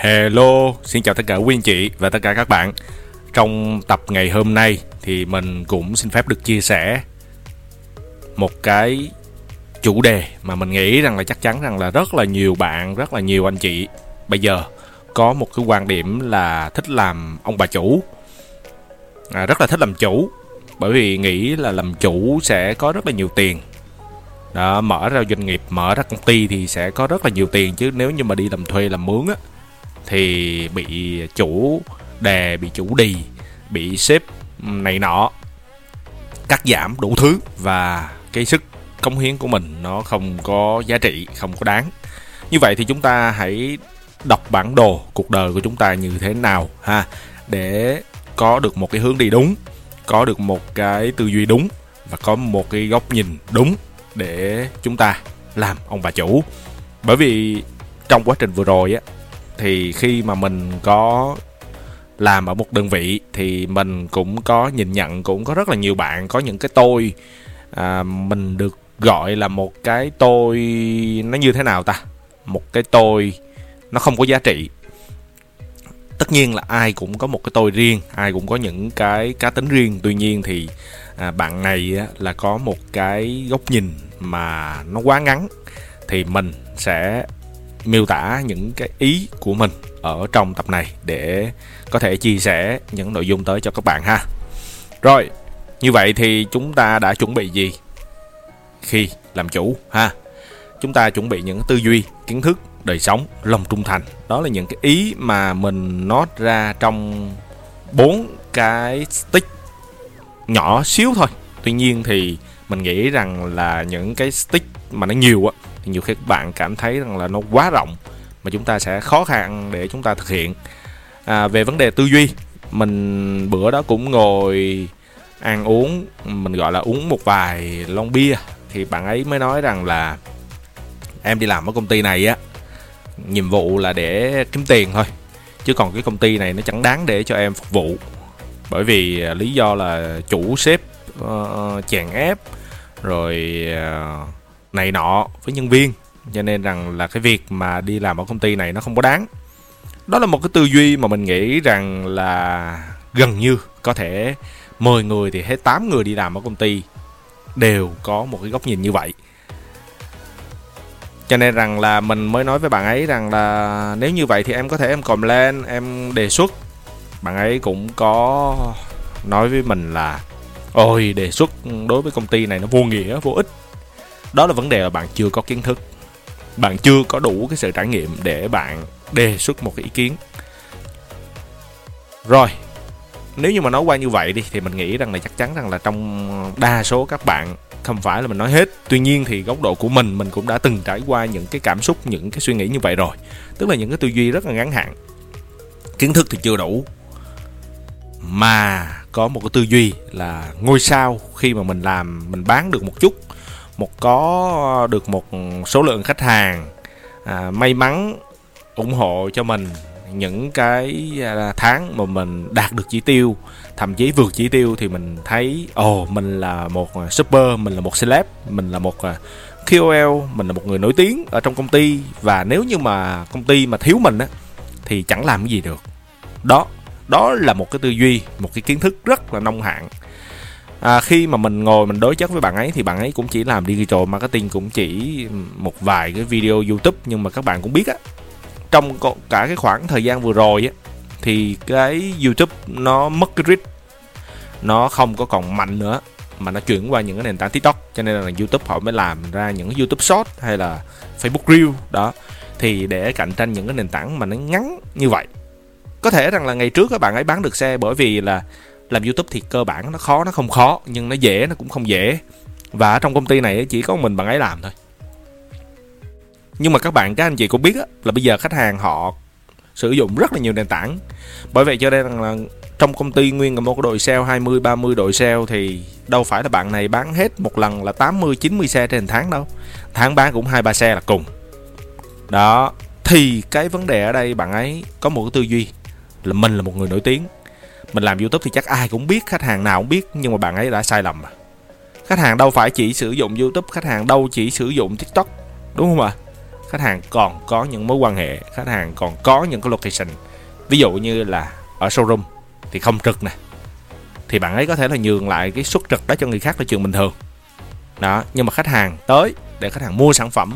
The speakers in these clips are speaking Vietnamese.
Hello, xin chào tất cả quý anh chị và tất cả các bạn. Trong tập ngày hôm nay thì mình cũng xin phép được chia sẻ một cái chủ đề mà mình nghĩ rằng là chắc chắn rằng là rất là nhiều bạn, rất là nhiều anh chị bây giờ có một cái quan điểm là thích làm ông bà chủ. À, rất là thích làm chủ bởi vì nghĩ là làm chủ sẽ có rất là nhiều tiền đó, mở ra doanh nghiệp mở ra công ty thì sẽ có rất là nhiều tiền chứ nếu như mà đi làm thuê làm mướn á thì bị chủ đè bị chủ đì bị sếp này nọ cắt giảm đủ thứ và cái sức cống hiến của mình nó không có giá trị, không có đáng. Như vậy thì chúng ta hãy đọc bản đồ cuộc đời của chúng ta như thế nào ha, để có được một cái hướng đi đúng, có được một cái tư duy đúng và có một cái góc nhìn đúng để chúng ta làm ông bà chủ. Bởi vì trong quá trình vừa rồi á thì khi mà mình có làm ở một đơn vị thì mình cũng có nhìn nhận cũng có rất là nhiều bạn có những cái tôi à, mình được gọi là một cái tôi nó như thế nào ta? Một cái tôi nó không có giá trị. Tất nhiên là ai cũng có một cái tôi riêng ai cũng có những cái cá tính riêng. Tuy nhiên thì à, bạn này á, là có một cái góc nhìn mà nó quá ngắn thì mình sẽ miêu tả những cái ý của mình ở trong tập này để có thể chia sẻ những nội dung tới cho các bạn ha. Rồi, như vậy thì chúng ta đã chuẩn bị gì khi làm chủ ha? Chúng ta chuẩn bị những tư duy, kiến thức, đời sống, lòng trung thành. Đó là những cái ý mà mình nói ra trong bốn cái stick nhỏ xíu thôi. Tuy nhiên thì mình nghĩ rằng là những cái stick mà nó nhiều á thì nhiều khi các bạn cảm thấy rằng là nó quá rộng mà chúng ta sẽ khó khăn để chúng ta thực hiện. À, về vấn đề tư duy mình bữa đó cũng ngồi ăn uống mình gọi là uống một vài lon bia. Thì bạn ấy mới nói rằng là em đi làm ở công ty này á nhiệm vụ là để kiếm tiền thôi chứ còn cái công ty này nó chẳng đáng để cho em phục vụ. Bởi vì à, lý do là chủ sếp uh, chèn ép rồi uh, này nọ với nhân viên. Cho nên rằng là cái việc mà đi làm ở công ty này nó không có đáng. Đó là một cái tư duy mà mình nghĩ rằng là gần như có thể 10 người thì hết 8 người đi làm ở công ty đều có một cái góc nhìn như vậy. Cho nên rằng là mình mới nói với bạn ấy rằng là nếu như vậy thì em có thể em còn lên, em đề xuất. Bạn ấy cũng có nói với mình là, ôi, đề xuất đối với công ty này nó vô nghĩa, vô ích đó là vấn đề là bạn chưa có kiến thức. Bạn chưa có đủ cái sự trải nghiệm để bạn đề xuất một cái ý kiến. Rồi, nếu như mà nói qua như vậy đi, thì mình nghĩ rằng là chắc chắn rằng là trong đa số các bạn, không phải là mình nói hết. Tuy nhiên thì góc độ của mình mình cũng đã từng trải qua những cái cảm xúc, những cái suy nghĩ như vậy rồi. Tức là những cái tư duy rất là ngắn hạn. Kiến thức thì chưa đủ. Mà có một cái tư duy là ngôi sao khi mà mình làm, mình bán được một chút một có được một số lượng khách hàng à, may mắn ủng hộ cho mình những cái à, tháng mà mình đạt được chỉ tiêu thậm chí vượt chỉ tiêu thì mình thấy ồ oh, mình là một super mình là một celeb mình là một à, KOL mình là một người nổi tiếng ở trong công ty. Và nếu như mà công ty mà thiếu mình á thì chẳng làm cái gì được. Đó đó là một cái tư duy một cái kiến thức rất là nông hạn à, khi mà mình ngồi mình đối chất với bạn ấy thì bạn ấy cũng chỉ làm digital marketing cũng chỉ một vài cái video youtube nhưng mà các bạn cũng biết á. Trong cả cái khoảng thời gian vừa rồi á thì cái youtube nó mất cái reach nó không có còn mạnh nữa mà nó chuyển qua những cái nền tảng tiktok. Cho nên là youtube họ mới làm ra những cái youtube short hay là facebook reel đó. Thì để cạnh tranh những cái nền tảng mà nó ngắn như vậy. Có thể rằng là ngày trước các bạn ấy bán được xe bởi vì là làm youtube thì cơ bản nó khó nó không khó nhưng nó dễ nó cũng không dễ và ở trong công ty này chỉ có mình bạn ấy làm thôi nhưng mà các bạn các anh chị cũng biết á, là bây giờ khách hàng họ sử dụng rất là nhiều nền tảng bởi vậy cho nên là trong công ty nguyên là một đội sale 20 30 đội sale thì đâu phải là bạn này bán hết một lần là 80 90 xe trên tháng đâu. Tháng bán cũng hai ba xe là cùng. Đó, thì cái vấn đề ở đây bạn ấy có một cái tư duy là mình là một người nổi tiếng mình làm youtube thì chắc ai cũng biết, khách hàng nào cũng biết, nhưng mà bạn ấy đã sai lầm mà. Khách hàng đâu phải chỉ sử dụng youtube, khách hàng đâu chỉ sử dụng tiktok, đúng không ạ? Khách hàng còn có những mối quan hệ, khách hàng còn có những cái location. Ví dụ như là ở showroom thì không trực nè. Thì bạn ấy có thể là nhường lại cái suất trực đó cho người khác là chuyện bình thường. Đó, nhưng mà khách hàng tới để khách hàng mua sản phẩm,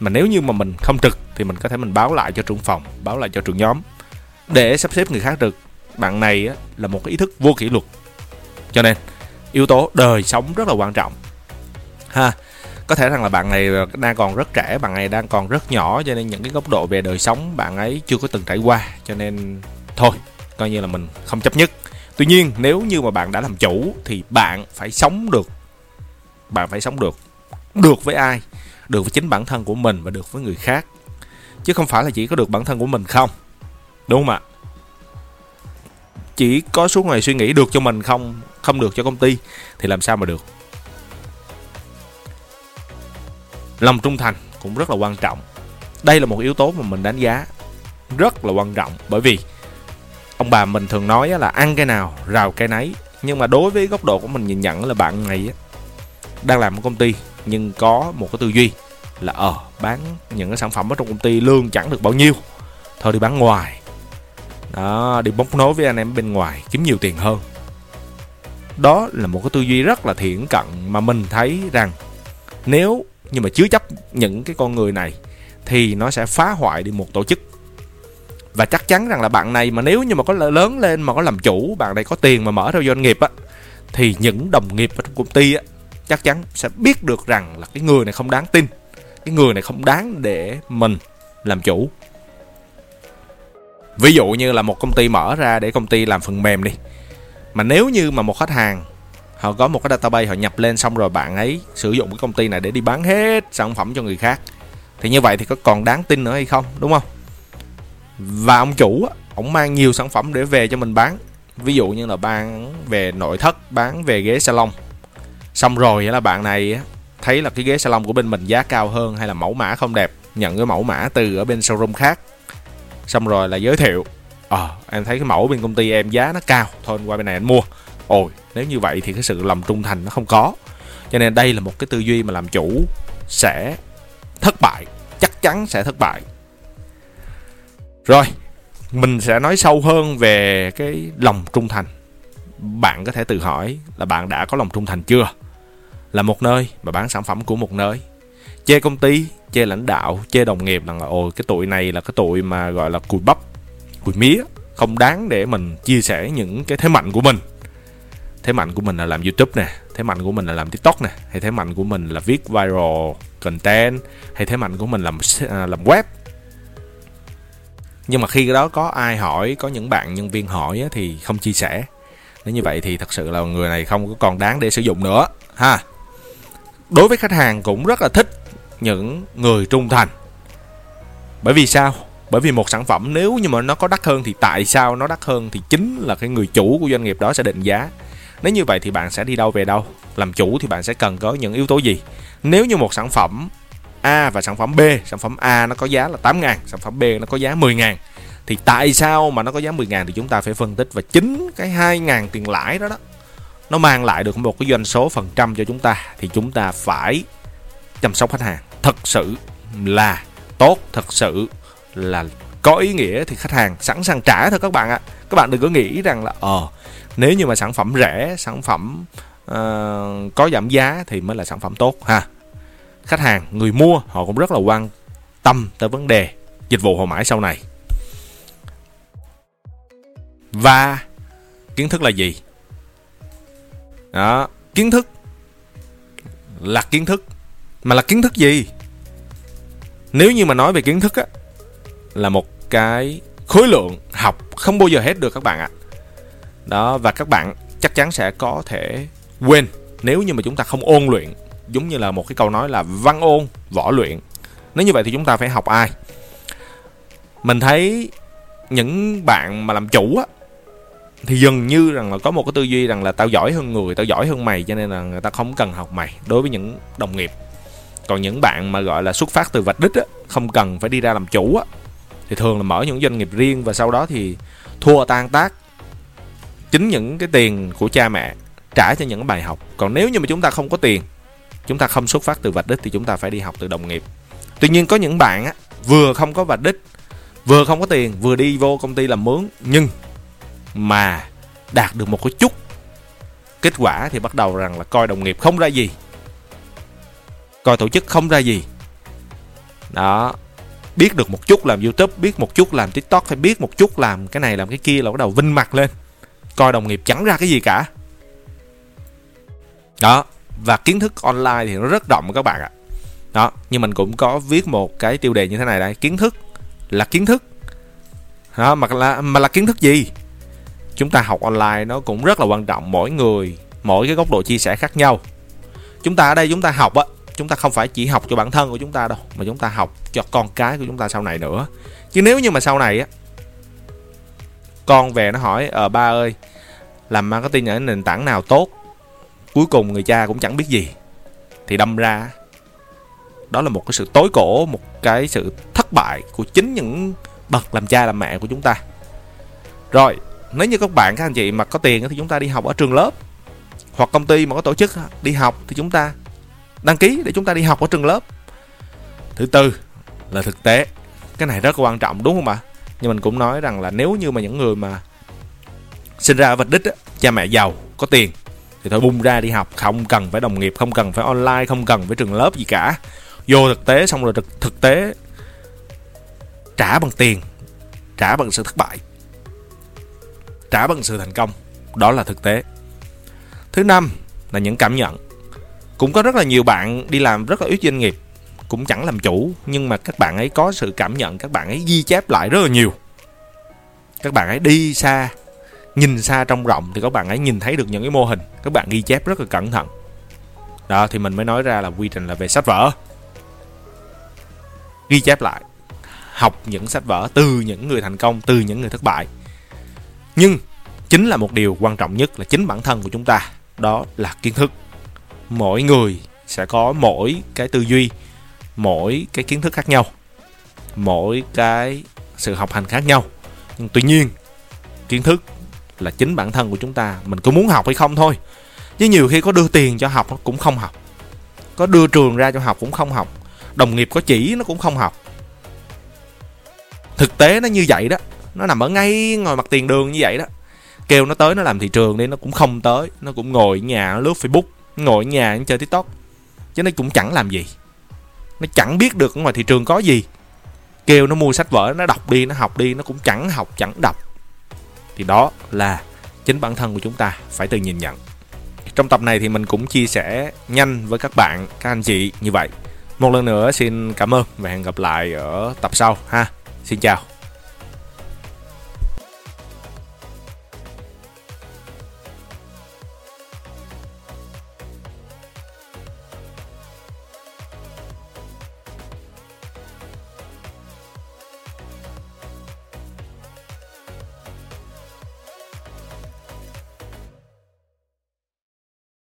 mà nếu như mà mình không trực thì mình có thể mình báo lại cho trưởng phòng, báo lại cho trưởng nhóm để sắp xếp người khác trực bạn này á, là một cái ý thức vô kỷ luật. Cho nên yếu tố đời sống rất là quan trọng. Ha có thể rằng là bạn này đang còn rất trẻ bạn này đang còn rất nhỏ cho nên những cái góc độ về đời sống bạn ấy chưa có từng trải qua cho nên thôi coi như là mình không chấp nhất. Tuy nhiên nếu như mà bạn đã làm chủ thì bạn phải sống được bạn phải sống được được với ai? Được với chính bản thân của mình và được với người khác. Chứ không phải là chỉ có được bản thân của mình không. Đúng không ạ? Chỉ có suốt ngày suy nghĩ được cho mình không không được cho công ty, thì làm sao mà được? Lòng trung thành cũng rất là quan trọng. Đây là một yếu tố mà mình đánh giá rất là quan trọng, bởi vì ông bà mình thường nói là ăn cái nào, rào cái nấy, nhưng mà đối với góc độ của mình nhìn nhận là bạn này đang làm một công ty, nhưng có một cái tư duy là ờ bán những cái sản phẩm ở trong công ty lương chẳng được bao nhiêu, thôi đi bán ngoài đó, đi bóc nối với anh em bên ngoài, kiếm nhiều tiền hơn. Đó là một cái tư duy rất là thiển cận mà mình thấy rằng nếu nhưng mà chứa chấp những cái con người này thì nó sẽ phá hoại đi một tổ chức. Và chắc chắn rằng là bạn này mà nếu như mà có lớn lên mà có làm chủ, bạn này có tiền mà mở ra doanh nghiệp á, thì những đồng nghiệp ở trong công ty á, chắc chắn sẽ biết được rằng là cái người này không đáng tin, cái người này không đáng để mình làm chủ ví dụ như là một công ty mở ra để công ty làm phần mềm đi. Mà nếu như mà một khách hàng, họ có một cái database, họ nhập lên xong rồi bạn ấy sử dụng cái công ty này để đi bán hết sản phẩm cho người khác, thì như vậy thì có còn đáng tin nữa hay không, đúng không? Và ông chủ ông mang nhiều sản phẩm để về cho mình bán. Ví dụ như là bán về nội thất, bán về ghế salon. Xong rồi là bạn này thấy là cái ghế salon của bên mình giá cao hơn hay là mẫu mã không đẹp, nhận cái mẫu mã từ ở bên showroom khác xong rồi là giới thiệu ờ à, em thấy cái mẫu bên công ty em giá nó cao thôi qua bên này anh mua. Ôi nếu như vậy thì cái sự lòng trung thành nó không có. Cho nên đây là một cái tư duy mà làm chủ sẽ thất bại chắc chắn sẽ thất bại. Rồi mình sẽ nói sâu hơn về cái lòng trung thành. Bạn có thể tự hỏi là bạn đã có lòng trung thành chưa? Là một nơi mà bán sản phẩm của một nơi chê công ty, chê lãnh đạo, chê đồng nghiệp rằng là ồ cái tụi này là cái tụi mà, gọi là, cùi bắp, cùi mía, không đáng để mình chia sẻ những cái thế mạnh của mình. Thế mạnh của mình là làm youtube nè, thế mạnh của mình là làm tiktok nè, hay thế mạnh của mình là viết viral content, hay thế mạnh của mình làm à, làm web. Nhưng mà khi đó có ai hỏi, có những bạn nhân viên hỏi thì không chia sẻ. Nếu như vậy thì thật sự là người này không có còn đáng để sử dụng nữa, ha. Đối với khách hàng cũng rất là thích những người trung thành. Bởi vì sao? Bởi vì một sản phẩm nếu như mà nó có đắt hơn thì tại sao nó đắt hơn thì chính là cái người chủ của doanh nghiệp đó sẽ định giá. Nếu như vậy thì bạn sẽ đi đâu về đâu? Làm chủ thì bạn sẽ cần có những yếu tố gì? Nếu như một sản phẩm A và sản phẩm B, sản phẩm A nó có giá là 8 ngàn, sản phẩm B nó có giá 10 ngàn, thì tại sao mà nó có giá 10 ngàn thì chúng ta phải phân tích. Và chính cái 2 ngàn tiền lãi đó đó, nó mang lại được một cái doanh số phần trăm cho chúng ta, thì chúng ta phải chăm sóc khách hàng thật sự là tốt thật sự là có ý nghĩa thì khách hàng sẵn sàng trả thôi các bạn ạ. Các bạn đừng có nghĩ rằng là ờ nếu như mà sản phẩm rẻ sản phẩm uh, có giảm giá thì mới là sản phẩm tốt ha. Khách hàng người mua họ cũng rất là quan tâm tới vấn đề dịch vụ hậu mãi sau này. Và kiến thức là gì? Đó kiến thức là kiến thức. Mà là kiến thức gì? Nếu như mà nói về kiến thức á, là một cái khối lượng học không bao giờ hết được các bạn ạ. Đó, và các bạn chắc chắn sẽ có thể quên nếu như mà chúng ta không ôn luyện, giống như là một cái câu nói là văn ôn, võ luyện. Nếu như vậy thì chúng ta phải học ai? Mình thấy những bạn mà làm chủ á, thì dường như rằng là có một cái tư duy rằng là tao giỏi hơn người, tao giỏi hơn mày, cho nên là người ta không cần học mày đối với những đồng nghiệp còn những bạn mà gọi là xuất phát từ vạch đích á, không cần phải đi ra làm chủ á, thì thường là mở những doanh nghiệp riêng và sau đó thì thua tan tác. Chính những cái tiền của cha mẹ trả cho những bài học. Còn nếu như mà chúng ta không có tiền, chúng ta không xuất phát từ vạch đích thì chúng ta phải đi học từ đồng nghiệp. Tuy nhiên có những bạn á, vừa không có vạch đích, vừa không có tiền, vừa đi vô công ty làm mướn, nhưng mà đạt được một cái chút kết quả thì bắt đầu rằng là coi đồng nghiệp không ra gì coi tổ chức không ra gì. Đó. Biết được một chút làm youtube biết một chút làm tiktok phải biết một chút làm cái này làm cái kia là bắt đầu vinh mặt lên. Coi đồng nghiệp chẳng ra cái gì cả. Đó. Và kiến thức online thì nó rất rộng các bạn ạ. Đó. Nhưng mình cũng có viết một cái tiêu đề như thế này đây. Kiến thức là kiến thức. Đó, mà là mà là kiến thức gì? Chúng ta học online nó cũng rất là quan trọng. Mỗi người mỗi cái góc độ chia sẻ khác nhau. Chúng ta ở đây chúng ta học á chúng ta không phải chỉ học cho bản thân của chúng ta đâu, mà chúng ta học cho con cái của chúng ta sau này nữa. Chứ nếu như mà sau này á, con về nó hỏi ờ ba ơi, làm marketing ở nền tảng nào tốt? Cuối cùng người cha cũng chẳng biết gì. Thì đâm ra đó là một cái sự tối cổ, một cái sự thất bại của chính những bậc làm cha làm mẹ của chúng ta. Rồi, nếu như các bạn, các anh chị mà có tiền thì chúng ta đi học ở trường lớp, hoặc công ty mà có tổ chức đi học thì chúng ta đăng ký để chúng ta đi học ở trường lớp. Thứ tư là thực tế. Cái này rất quan trọng đúng không ạ? Nhưng mình cũng nói rằng là nếu như mà những người mà sinh ra ở vạch đích á, cha mẹ giàu có tiền thì thôi bung ra đi học. Không cần phải đồng nghiệp không cần phải online không cần phải trường lớp gì cả. Vô thực tế xong rồi thực, thực tế trả bằng tiền trả bằng sự thất bại trả bằng sự thành công. Đó là thực tế. Thứ năm là những cảm nhận cũng có rất là nhiều bạn đi làm rất là ít doanh nghiệp, cũng chẳng làm chủ, nhưng mà các bạn ấy có sự cảm nhận, các bạn ấy ghi chép lại rất là nhiều. Các bạn ấy đi xa, nhìn xa trong rộng thì các bạn ấy nhìn thấy được những cái mô hình, các bạn ghi chép rất là cẩn thận. Đó, thì mình mới nói ra là quy trình là về sách vở. Ghi chép lại, học những sách vở từ những người thành công, từ những người thất bại. Nhưng chính là một điều quan trọng nhất là chính bản thân của chúng ta, đó là kiến thức mỗi người sẽ có mỗi cái tư duy, mỗi cái kiến thức khác nhau, mỗi cái sự học hành khác nhau. Nhưng tuy nhiên, kiến thức là chính bản thân của chúng ta, mình có muốn học hay không thôi. Chứ nhiều khi có đưa tiền cho học nó cũng không học, có đưa trường ra cho học cũng không học, đồng nghiệp có chỉ nó cũng không học. Thực tế nó như vậy đó, nó nằm ở ngay ngồi mặt tiền đường như vậy đó. Kêu nó tới nó làm thị trường đi, nó cũng không tới, nó cũng ngồi ở nhà nó lướt facebook ngồi ở nhà chơi tiktok. Chứ nó cũng chẳng làm gì. Nó chẳng biết được ngoài thị trường có gì. Kêu nó mua sách vở, nó đọc đi, nó học đi, nó cũng chẳng học, chẳng đọc. Thì đó là chính bản thân của chúng ta phải tự nhìn nhận. Trong tập này thì mình cũng chia sẻ nhanh với các bạn, các anh chị như vậy. Một lần nữa xin cảm ơn và hẹn gặp lại ở tập sau ha. Xin chào.